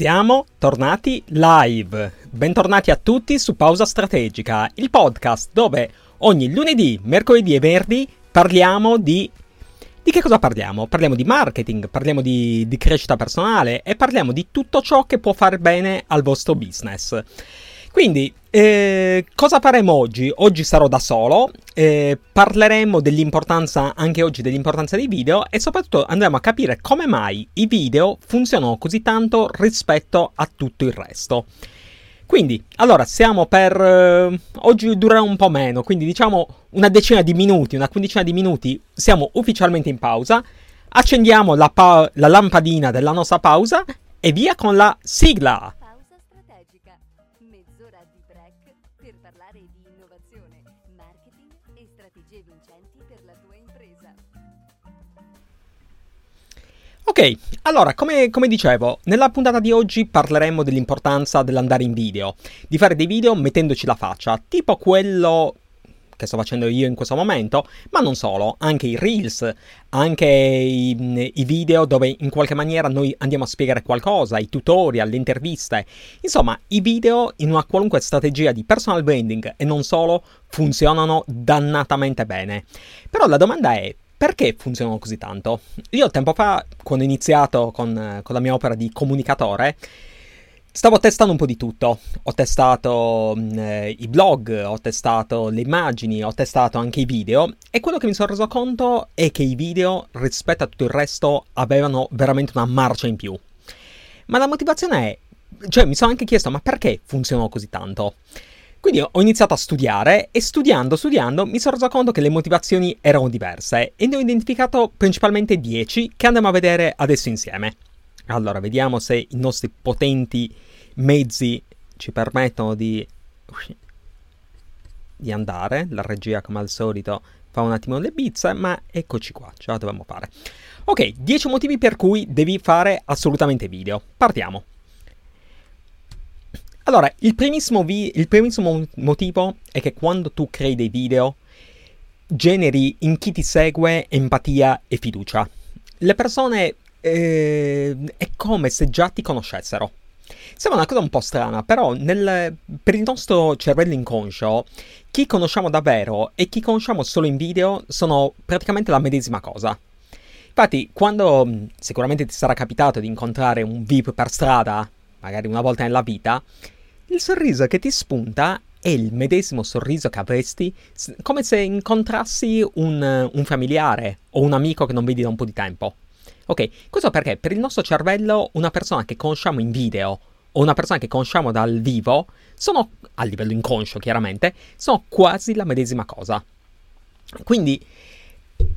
Siamo tornati live. Bentornati a tutti su Pausa Strategica, il podcast dove ogni lunedì, mercoledì e venerdì parliamo di... Di che cosa parliamo? Parliamo di marketing, parliamo di, di crescita personale e parliamo di tutto ciò che può fare bene al vostro business. Quindi, eh, cosa faremo oggi? Oggi sarò da solo, eh, parleremo dell'importanza, anche oggi, dell'importanza dei video e soprattutto andremo a capire come mai i video funzionano così tanto rispetto a tutto il resto. Quindi, allora, siamo per... Eh, oggi durerà un po' meno, quindi diciamo una decina di minuti, una quindicina di minuti, siamo ufficialmente in pausa, accendiamo la, pa- la lampadina della nostra pausa e via con la sigla! Ok, allora, come, come, dicevo, nella puntata di oggi parleremo dell'importanza dell'andare in video, di fare dei video mettendoci la faccia, tipo quello che sto facendo io in questo momento, ma non solo, anche i reels, anche i, i, video dove in qualche maniera noi andiamo a spiegare qualcosa, i tutorial, le interviste, insomma i video in una qualunque strategia di personal branding e non solo funzionano dannatamente bene. Però la domanda è perché funzionano così tanto? Io tempo fa, quando ho iniziato con, con la mia opera di comunicatore, Stavo testando un po' di tutto. Ho testato mm, eh, i blog, ho testato le immagini, ho testato anche i video e quello che mi sono reso conto è che i video rispetto a tutto il resto avevano veramente una marcia in più. Ma la motivazione è, cioè mi sono anche chiesto ma perché funzionano così tanto? Quindi ho iniziato a studiare e studiando, studiando mi sono reso conto che le motivazioni erano diverse e ne ho identificato principalmente 10 che andiamo a vedere adesso insieme. Allora, vediamo se i nostri potenti mezzi ci permettono di, di andare. La regia, come al solito, fa un attimo le bizze, ma eccoci qua, ce la dobbiamo fare. Ok, 10 motivi per cui devi fare assolutamente video. Partiamo. Allora, il primissimo, vi- il primissimo motivo è che quando tu crei dei video generi in chi ti segue empatia e fiducia. Le persone eh, è come se già ti conoscessero. Sembra una cosa un po' strana, però nel, per il nostro cervello inconscio, chi conosciamo davvero e chi conosciamo solo in video sono praticamente la medesima cosa. Infatti, quando sicuramente ti sarà capitato di incontrare un VIP per strada, magari una volta nella vita, il sorriso che ti spunta è il medesimo sorriso che avresti come se incontrassi un, un familiare o un amico che non vedi da un po' di tempo. Ok, questo perché per il nostro cervello una persona che conosciamo in video o una persona che conosciamo dal vivo sono, a livello inconscio chiaramente, sono quasi la medesima cosa. Quindi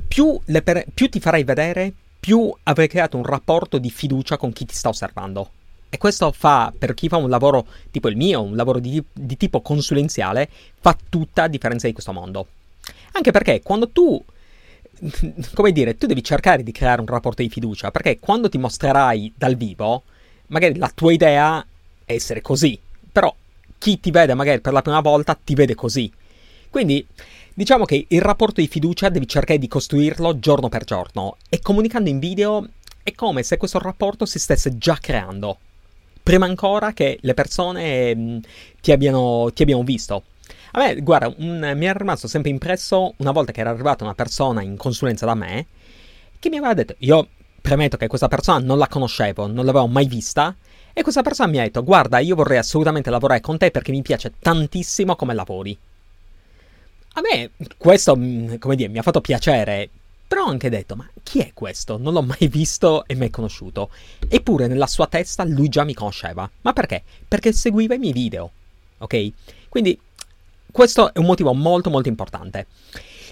più, per- più ti farai vedere, più avrai creato un rapporto di fiducia con chi ti sta osservando. E questo fa, per chi fa un lavoro tipo il mio, un lavoro di, di tipo consulenziale, fa tutta la differenza di questo mondo. Anche perché quando tu come dire, tu devi cercare di creare un rapporto di fiducia, perché quando ti mostrerai dal vivo, magari la tua idea è essere così, però chi ti vede magari per la prima volta ti vede così. Quindi diciamo che il rapporto di fiducia devi cercare di costruirlo giorno per giorno e comunicando in video è come se questo rapporto si stesse già creando prima ancora che le persone mm, ti, abbiano, ti abbiano visto. A me, guarda, un, mi è rimasto sempre impresso una volta che era arrivata una persona in consulenza da me che mi aveva detto, io premetto che questa persona non la conoscevo, non l'avevo mai vista, e questa persona mi ha detto, guarda, io vorrei assolutamente lavorare con te perché mi piace tantissimo come lavori. A me questo, mm, come dire, mi ha fatto piacere però ho anche detto, ma chi è questo? Non l'ho mai visto e mai conosciuto. Eppure nella sua testa lui già mi conosceva. Ma perché? Perché seguiva i miei video. Ok? Quindi questo è un motivo molto molto importante.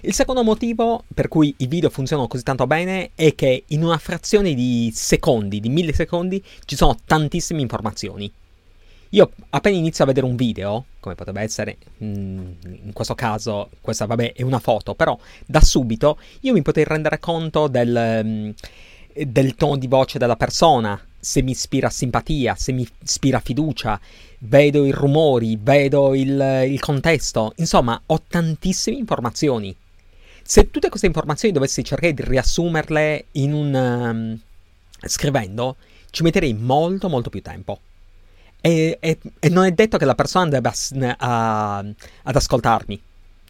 Il secondo motivo per cui i video funzionano così tanto bene è che in una frazione di secondi, di millisecondi, ci sono tantissime informazioni. Io appena inizio a vedere un video, come potrebbe essere mm, in questo caso, questa vabbè è una foto, però da subito io mi potrei rendere conto del, mm, del tono di voce della persona, se mi ispira simpatia, se mi ispira fiducia, vedo i rumori, vedo il, il contesto, insomma ho tantissime informazioni. Se tutte queste informazioni dovessi cercare di riassumerle in un... Um, scrivendo, ci metterei molto molto più tempo. E, e, e non è detto che la persona debba a, ad ascoltarmi.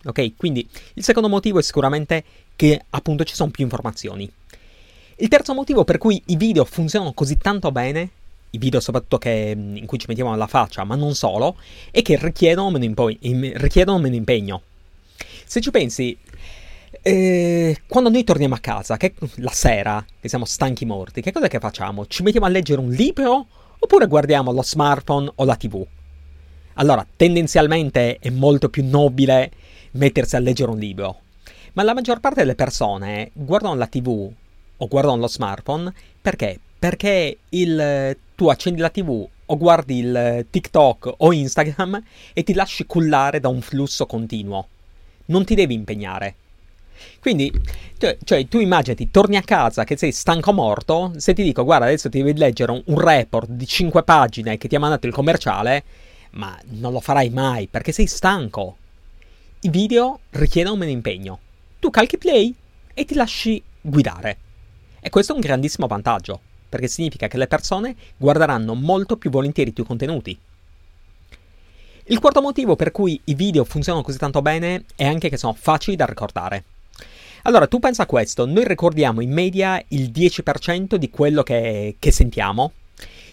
Ok? Quindi il secondo motivo è sicuramente che appunto ci sono più informazioni. Il terzo motivo per cui i video funzionano così tanto bene, i video soprattutto che, in cui ci mettiamo la faccia, ma non solo, è che richiedono meno, impo- richiedono meno impegno. Se ci pensi, eh, quando noi torniamo a casa, che, la sera, che siamo stanchi morti, che cosa che facciamo? Ci mettiamo a leggere un libro oppure guardiamo lo smartphone o la tv? Allora, tendenzialmente è molto più nobile mettersi a leggere un libro, ma la maggior parte delle persone guardano la tv o guardano lo smartphone perché? Perché il, tu accendi la TV o guardi il TikTok o Instagram e ti lasci cullare da un flusso continuo. Non ti devi impegnare. Quindi, cioè, tu immaginati, torni a casa che sei stanco morto, se ti dico guarda adesso ti devi leggere un, un report di 5 pagine che ti ha mandato il commerciale, ma non lo farai mai perché sei stanco. I video richiedono meno impegno. Tu calchi play e ti lasci guidare. E questo è un grandissimo vantaggio, perché significa che le persone guarderanno molto più volentieri i tuoi contenuti. Il quarto motivo per cui i video funzionano così tanto bene è anche che sono facili da ricordare. Allora, tu pensa a questo, noi ricordiamo in media il 10% di quello che, che sentiamo,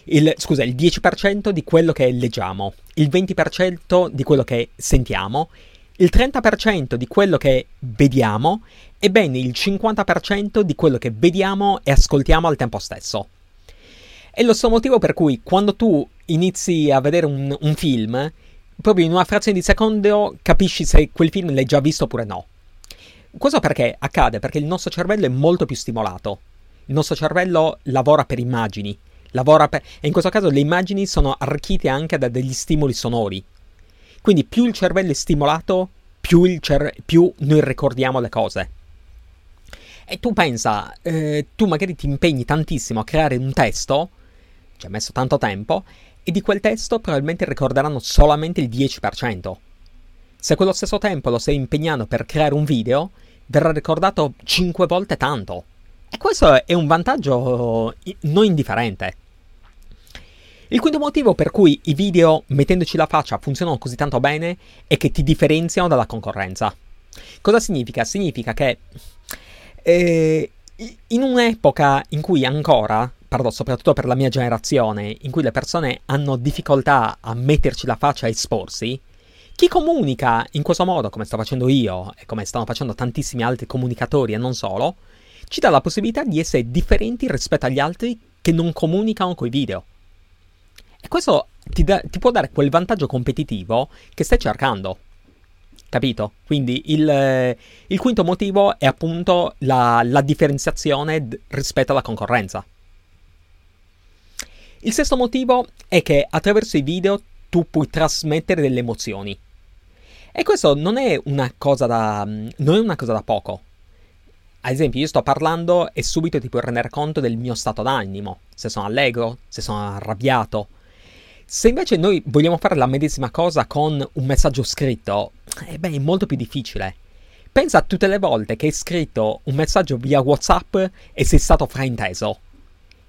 il, scusa, il 10% di quello che leggiamo, il 20% di quello che sentiamo. Il 30% di quello che vediamo. E ben il 50% di quello che vediamo e ascoltiamo al tempo stesso. È lo stesso motivo per cui quando tu inizi a vedere un, un film, proprio in una frazione di secondo capisci se quel film l'hai già visto oppure no. Questo perché accade? Perché il nostro cervello è molto più stimolato. Il nostro cervello lavora per immagini, lavora per... e in questo caso le immagini sono arricchite anche da degli stimoli sonori, quindi più il cervello è stimolato, più, cer- più noi ricordiamo le cose. E tu pensa, eh, tu magari ti impegni tantissimo a creare un testo, ci hai messo tanto tempo, e di quel testo probabilmente ricorderanno solamente il 10%. Se quello stesso tempo lo stai impegnando per creare un video, verrà ricordato 5 volte tanto. E questo è un vantaggio non indifferente. Il quinto motivo per cui i video mettendoci la faccia funzionano così tanto bene è che ti differenziano dalla concorrenza. Cosa significa? Significa che eh, in un'epoca in cui ancora, pardon, soprattutto per la mia generazione, in cui le persone hanno difficoltà a metterci la faccia e esporsi, chi comunica in questo modo, come sto facendo io e come stanno facendo tantissimi altri comunicatori e non solo, ci dà la possibilità di essere differenti rispetto agli altri che non comunicano coi video. E questo ti, da, ti può dare quel vantaggio competitivo che stai cercando. Capito? Quindi il, il quinto motivo è appunto la, la differenziazione d- rispetto alla concorrenza. Il sesto motivo è che attraverso i video tu puoi trasmettere delle emozioni. E questo non è una cosa da, non è una cosa da poco. Ad esempio, io sto parlando e subito ti puoi rendere conto del mio stato d'animo, se sono allegro, se sono arrabbiato, se invece noi vogliamo fare la medesima cosa con un messaggio scritto, eh beh, è molto più difficile. Pensa a tutte le volte che hai scritto un messaggio via WhatsApp e sei stato frainteso.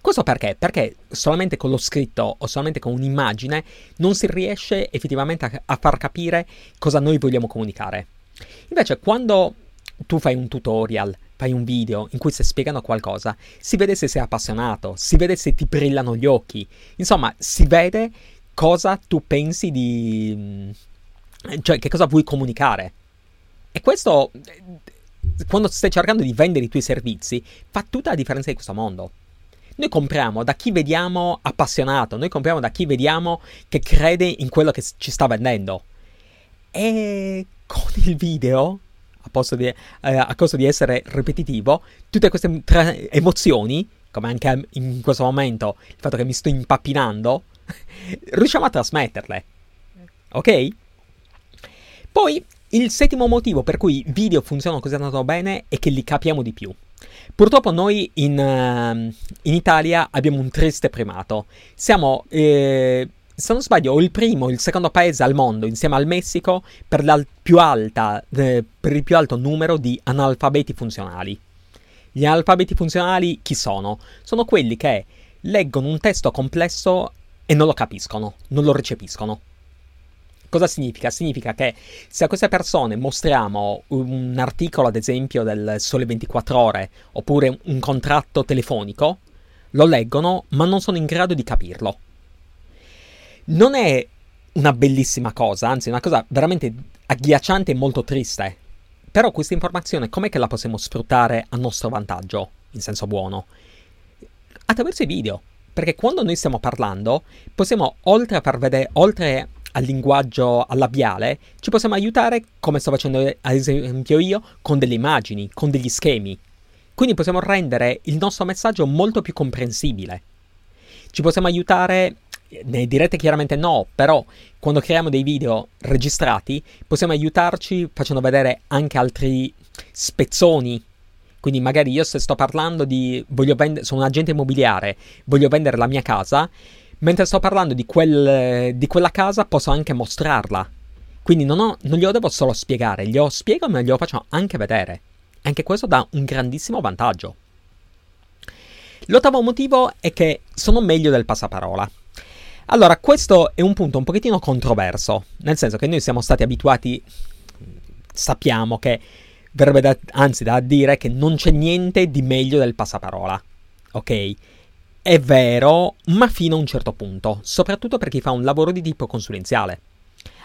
Questo perché? Perché solamente con lo scritto o solamente con un'immagine non si riesce effettivamente a, a far capire cosa noi vogliamo comunicare. Invece quando tu fai un tutorial, fai un video in cui stai spiegando qualcosa, si vede se sei appassionato, si vede se ti brillano gli occhi, insomma, si vede cosa tu pensi di... Mm, cioè che cosa vuoi comunicare. E questo, quando stai cercando di vendere i tuoi servizi, fa tutta la differenza di questo mondo. Noi compriamo da chi vediamo appassionato, noi compriamo da chi vediamo che crede in quello che ci sta vendendo. E con il video a, di, eh, a costo di essere ripetitivo, tutte queste tre emozioni, come anche in questo momento il fatto che mi sto impappinando, riusciamo a trasmetterle. Ok? Poi il settimo motivo per cui i video funzionano così tanto bene è che li capiamo di più. Purtroppo noi in, uh, in Italia abbiamo un triste primato. Siamo eh, se non sbaglio, il primo o il secondo paese al mondo, insieme al Messico, per, alta, eh, per il più alto numero di analfabeti funzionali. Gli analfabeti funzionali chi sono? Sono quelli che leggono un testo complesso e non lo capiscono, non lo recepiscono. Cosa significa? Significa che se a queste persone mostriamo un articolo, ad esempio, del Sole 24 Ore, oppure un contratto telefonico, lo leggono, ma non sono in grado di capirlo. Non è una bellissima cosa, anzi è una cosa veramente agghiacciante e molto triste. Però questa informazione com'è che la possiamo sfruttare a nostro vantaggio, in senso buono? Attraverso i video. Perché quando noi stiamo parlando, possiamo, oltre a far vedere, oltre al linguaggio labiale, ci possiamo aiutare, come sto facendo ad esempio io, con delle immagini, con degli schemi. Quindi possiamo rendere il nostro messaggio molto più comprensibile. Ci possiamo aiutare, ne direte chiaramente no, però quando creiamo dei video registrati possiamo aiutarci facendo vedere anche altri spezzoni. Quindi magari io se sto parlando di, voglio vendere, sono un agente immobiliare, voglio vendere la mia casa, mentre sto parlando di, quel, di quella casa posso anche mostrarla. Quindi non, ho, non glielo devo solo spiegare, glielo spiego ma glielo faccio anche vedere. Anche questo dà un grandissimo vantaggio. L'ottavo motivo è che sono meglio del passaparola. Allora, questo è un punto un pochettino controverso, nel senso che noi siamo stati abituati, sappiamo che verrebbe da, anzi da dire che non c'è niente di meglio del passaparola. Ok? È vero, ma fino a un certo punto, soprattutto per chi fa un lavoro di tipo consulenziale.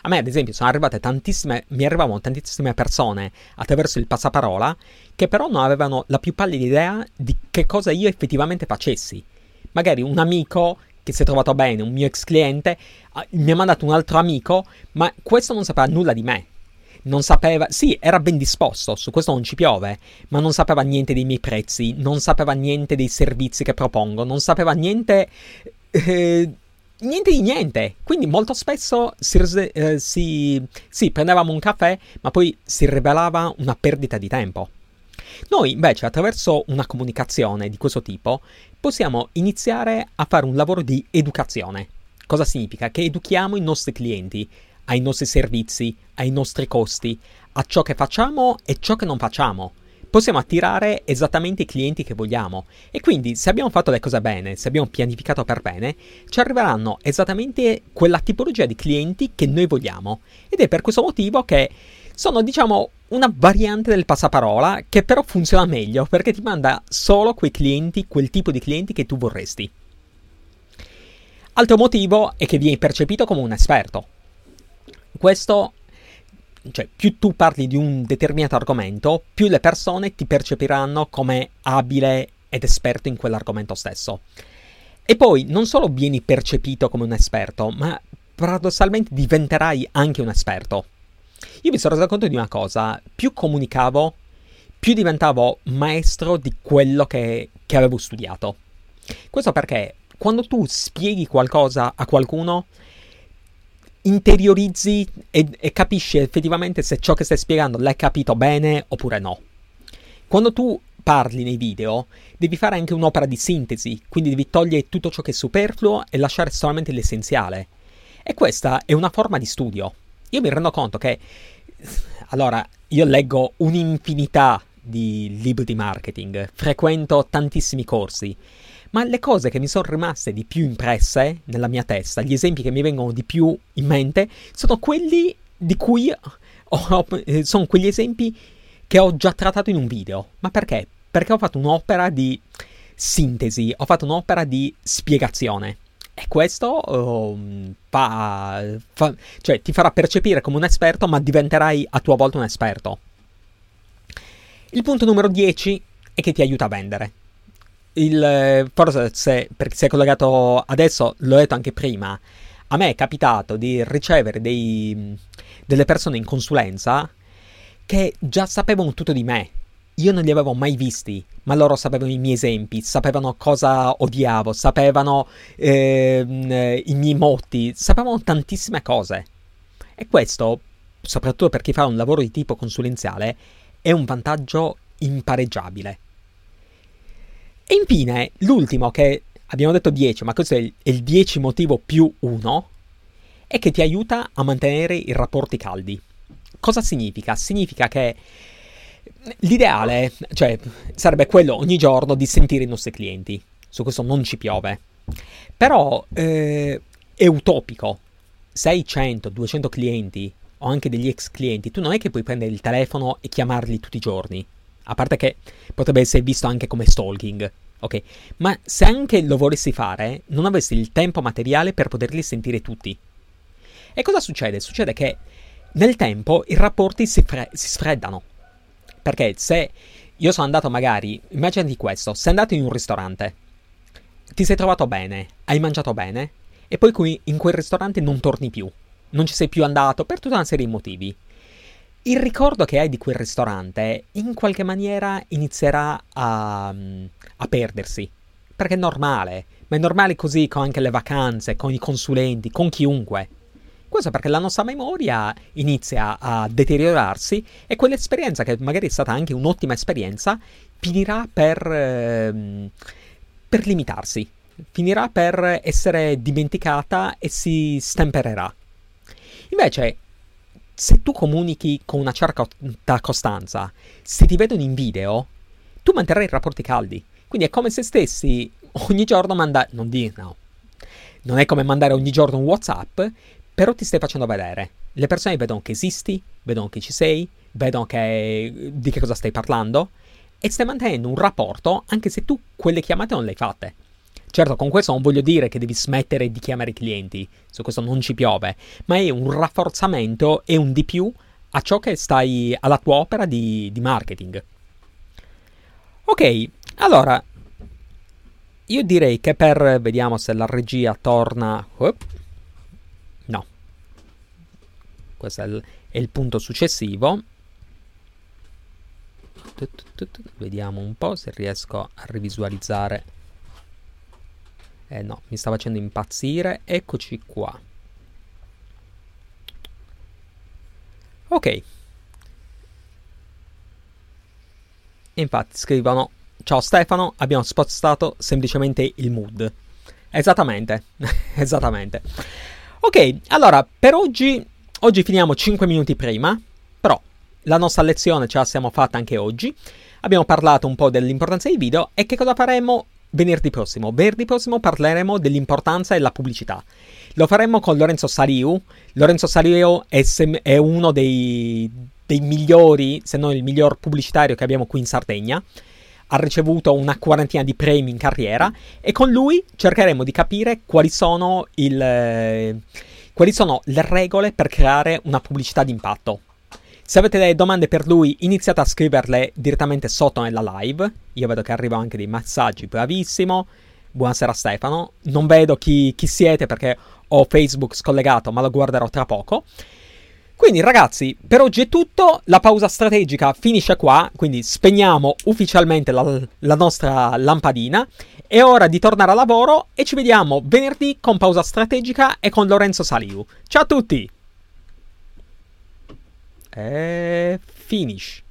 A me, ad esempio, sono arrivate tantissime, mi arrivavano tantissime persone attraverso il passaparola che però non avevano la più pallida idea di che cosa io effettivamente facessi. Magari un amico che si è trovato bene, un mio ex cliente, mi ha mandato un altro amico, ma questo non sapeva nulla di me non sapeva, sì, era ben disposto, su questo non ci piove, ma non sapeva niente dei miei prezzi, non sapeva niente dei servizi che propongo, non sapeva niente, eh, niente di niente. Quindi molto spesso si, eh, si, sì, prendevamo un caffè, ma poi si rivelava una perdita di tempo. Noi invece attraverso una comunicazione di questo tipo possiamo iniziare a fare un lavoro di educazione. Cosa significa? Che educhiamo i nostri clienti ai nostri servizi, ai nostri costi, a ciò che facciamo e ciò che non facciamo. Possiamo attirare esattamente i clienti che vogliamo e quindi se abbiamo fatto le cose bene, se abbiamo pianificato per bene, ci arriveranno esattamente quella tipologia di clienti che noi vogliamo. Ed è per questo motivo che sono, diciamo, una variante del passaparola che però funziona meglio perché ti manda solo quei clienti, quel tipo di clienti che tu vorresti. Altro motivo è che vieni percepito come un esperto. Questo, cioè, più tu parli di un determinato argomento, più le persone ti percepiranno come abile ed esperto in quell'argomento stesso. E poi non solo vieni percepito come un esperto, ma paradossalmente diventerai anche un esperto. Io mi sono reso conto di una cosa, più comunicavo, più diventavo maestro di quello che, che avevo studiato. Questo perché quando tu spieghi qualcosa a qualcuno, interiorizzi e, e capisci effettivamente se ciò che stai spiegando l'hai capito bene oppure no. Quando tu parli nei video, devi fare anche un'opera di sintesi, quindi devi togliere tutto ciò che è superfluo e lasciare solamente l'essenziale. E questa è una forma di studio. Io mi rendo conto che, allora, io leggo un'infinità di libri di marketing, frequento tantissimi corsi ma le cose che mi sono rimaste di più impresse nella mia testa, gli esempi che mi vengono di più in mente, sono quelli di cui ho, eh, sono quegli esempi che ho già trattato in un video. Ma perché? Perché ho fatto un'opera di sintesi, ho fatto un'opera di spiegazione. E questo um, fa, fa, cioè, ti farà percepire come un esperto, ma diventerai a tua volta un esperto. Il punto numero 10 è che ti aiuta a vendere il, forse se, perché si è collegato adesso, l'ho detto anche prima, a me è capitato di ricevere dei, delle persone in consulenza che già sapevano tutto di me. Io non li avevo mai visti, ma loro sapevano i miei esempi, sapevano cosa odiavo, sapevano eh, i miei motti, sapevano tantissime cose. E questo, soprattutto per chi fa un lavoro di tipo consulenziale, è un vantaggio impareggiabile. E infine, l'ultimo che abbiamo detto 10, ma questo è il, è il 10 motivo più 1, è che ti aiuta a mantenere i rapporti caldi. Cosa significa? Significa che l'ideale, cioè, sarebbe quello ogni giorno di sentire i nostri clienti. su questo non ci piove. Però eh, è utopico. Se hai 100, 200 clienti o anche degli ex clienti, tu non è che puoi prendere il telefono e chiamarli tutti i giorni. A parte che potrebbe essere visto anche come stalking. Ok, ma se anche lo volessi fare, non avresti il tempo materiale per poterli sentire tutti. E cosa succede? Succede che nel tempo i rapporti si, fre- si sfreddano. Perché se io sono andato magari, immaginati questo, sei andato in un ristorante, ti sei trovato bene, hai mangiato bene, e poi in quel ristorante non torni più, non ci sei più andato per tutta una serie di motivi. Il ricordo che hai di quel ristorante in qualche maniera inizierà a, a perdersi, perché è normale, ma è normale così con anche le vacanze, con i consulenti, con chiunque. Questo perché la nostra memoria inizia a deteriorarsi e quell'esperienza, che magari è stata anche un'ottima esperienza, finirà per, eh, per limitarsi, finirà per essere dimenticata e si stempererà. Invece, se tu comunichi con una certa costanza, se ti vedono in video, tu manterrai rapporti caldi. Quindi è come se stessi ogni giorno mandare... Non di... no. Non è come mandare ogni giorno un WhatsApp, però ti stai facendo vedere. Le persone vedono che esisti, vedono che ci sei, vedono che, di che cosa stai parlando e stai mantenendo un rapporto anche se tu quelle chiamate non le hai fatte. Certo, con questo non voglio dire che devi smettere di chiamare i clienti, su questo non ci piove, ma è un rafforzamento e un di più a ciò che stai alla tua opera di, di marketing. Ok, allora io direi che per vediamo se la regia torna. Oh, questo è il, è il punto successivo. Vediamo un po' se riesco a rivisualizzare. Eh no, mi sta facendo impazzire. Eccoci qua. Ok. Infatti scrivono: Ciao Stefano, abbiamo spostato semplicemente il mood. Esattamente, esattamente. Ok, allora per oggi Oggi finiamo 5 minuti prima, però la nostra lezione ce la siamo fatta anche oggi. Abbiamo parlato un po' dell'importanza dei video e che cosa faremo venerdì prossimo? Venerdì prossimo parleremo dell'importanza della pubblicità. Lo faremo con Lorenzo Sariu. Lorenzo Sariu è, sem- è uno dei, dei migliori, se non il miglior pubblicitario che abbiamo qui in Sardegna ha ricevuto una quarantina di premi in carriera e con lui cercheremo di capire quali sono il, eh, quali sono le regole per creare una pubblicità d'impatto. Se avete delle domande per lui, iniziate a scriverle direttamente sotto nella live. Io vedo che arrivano anche dei messaggi, bravissimo. Buonasera Stefano. Non vedo chi, chi siete perché ho Facebook scollegato, ma lo guarderò tra poco. Quindi ragazzi, per oggi è tutto, la pausa strategica finisce qua, quindi spegniamo ufficialmente la, la, nostra lampadina. È ora di tornare a lavoro e ci vediamo venerdì con pausa strategica e con Lorenzo Saliu. Ciao a tutti! E finish.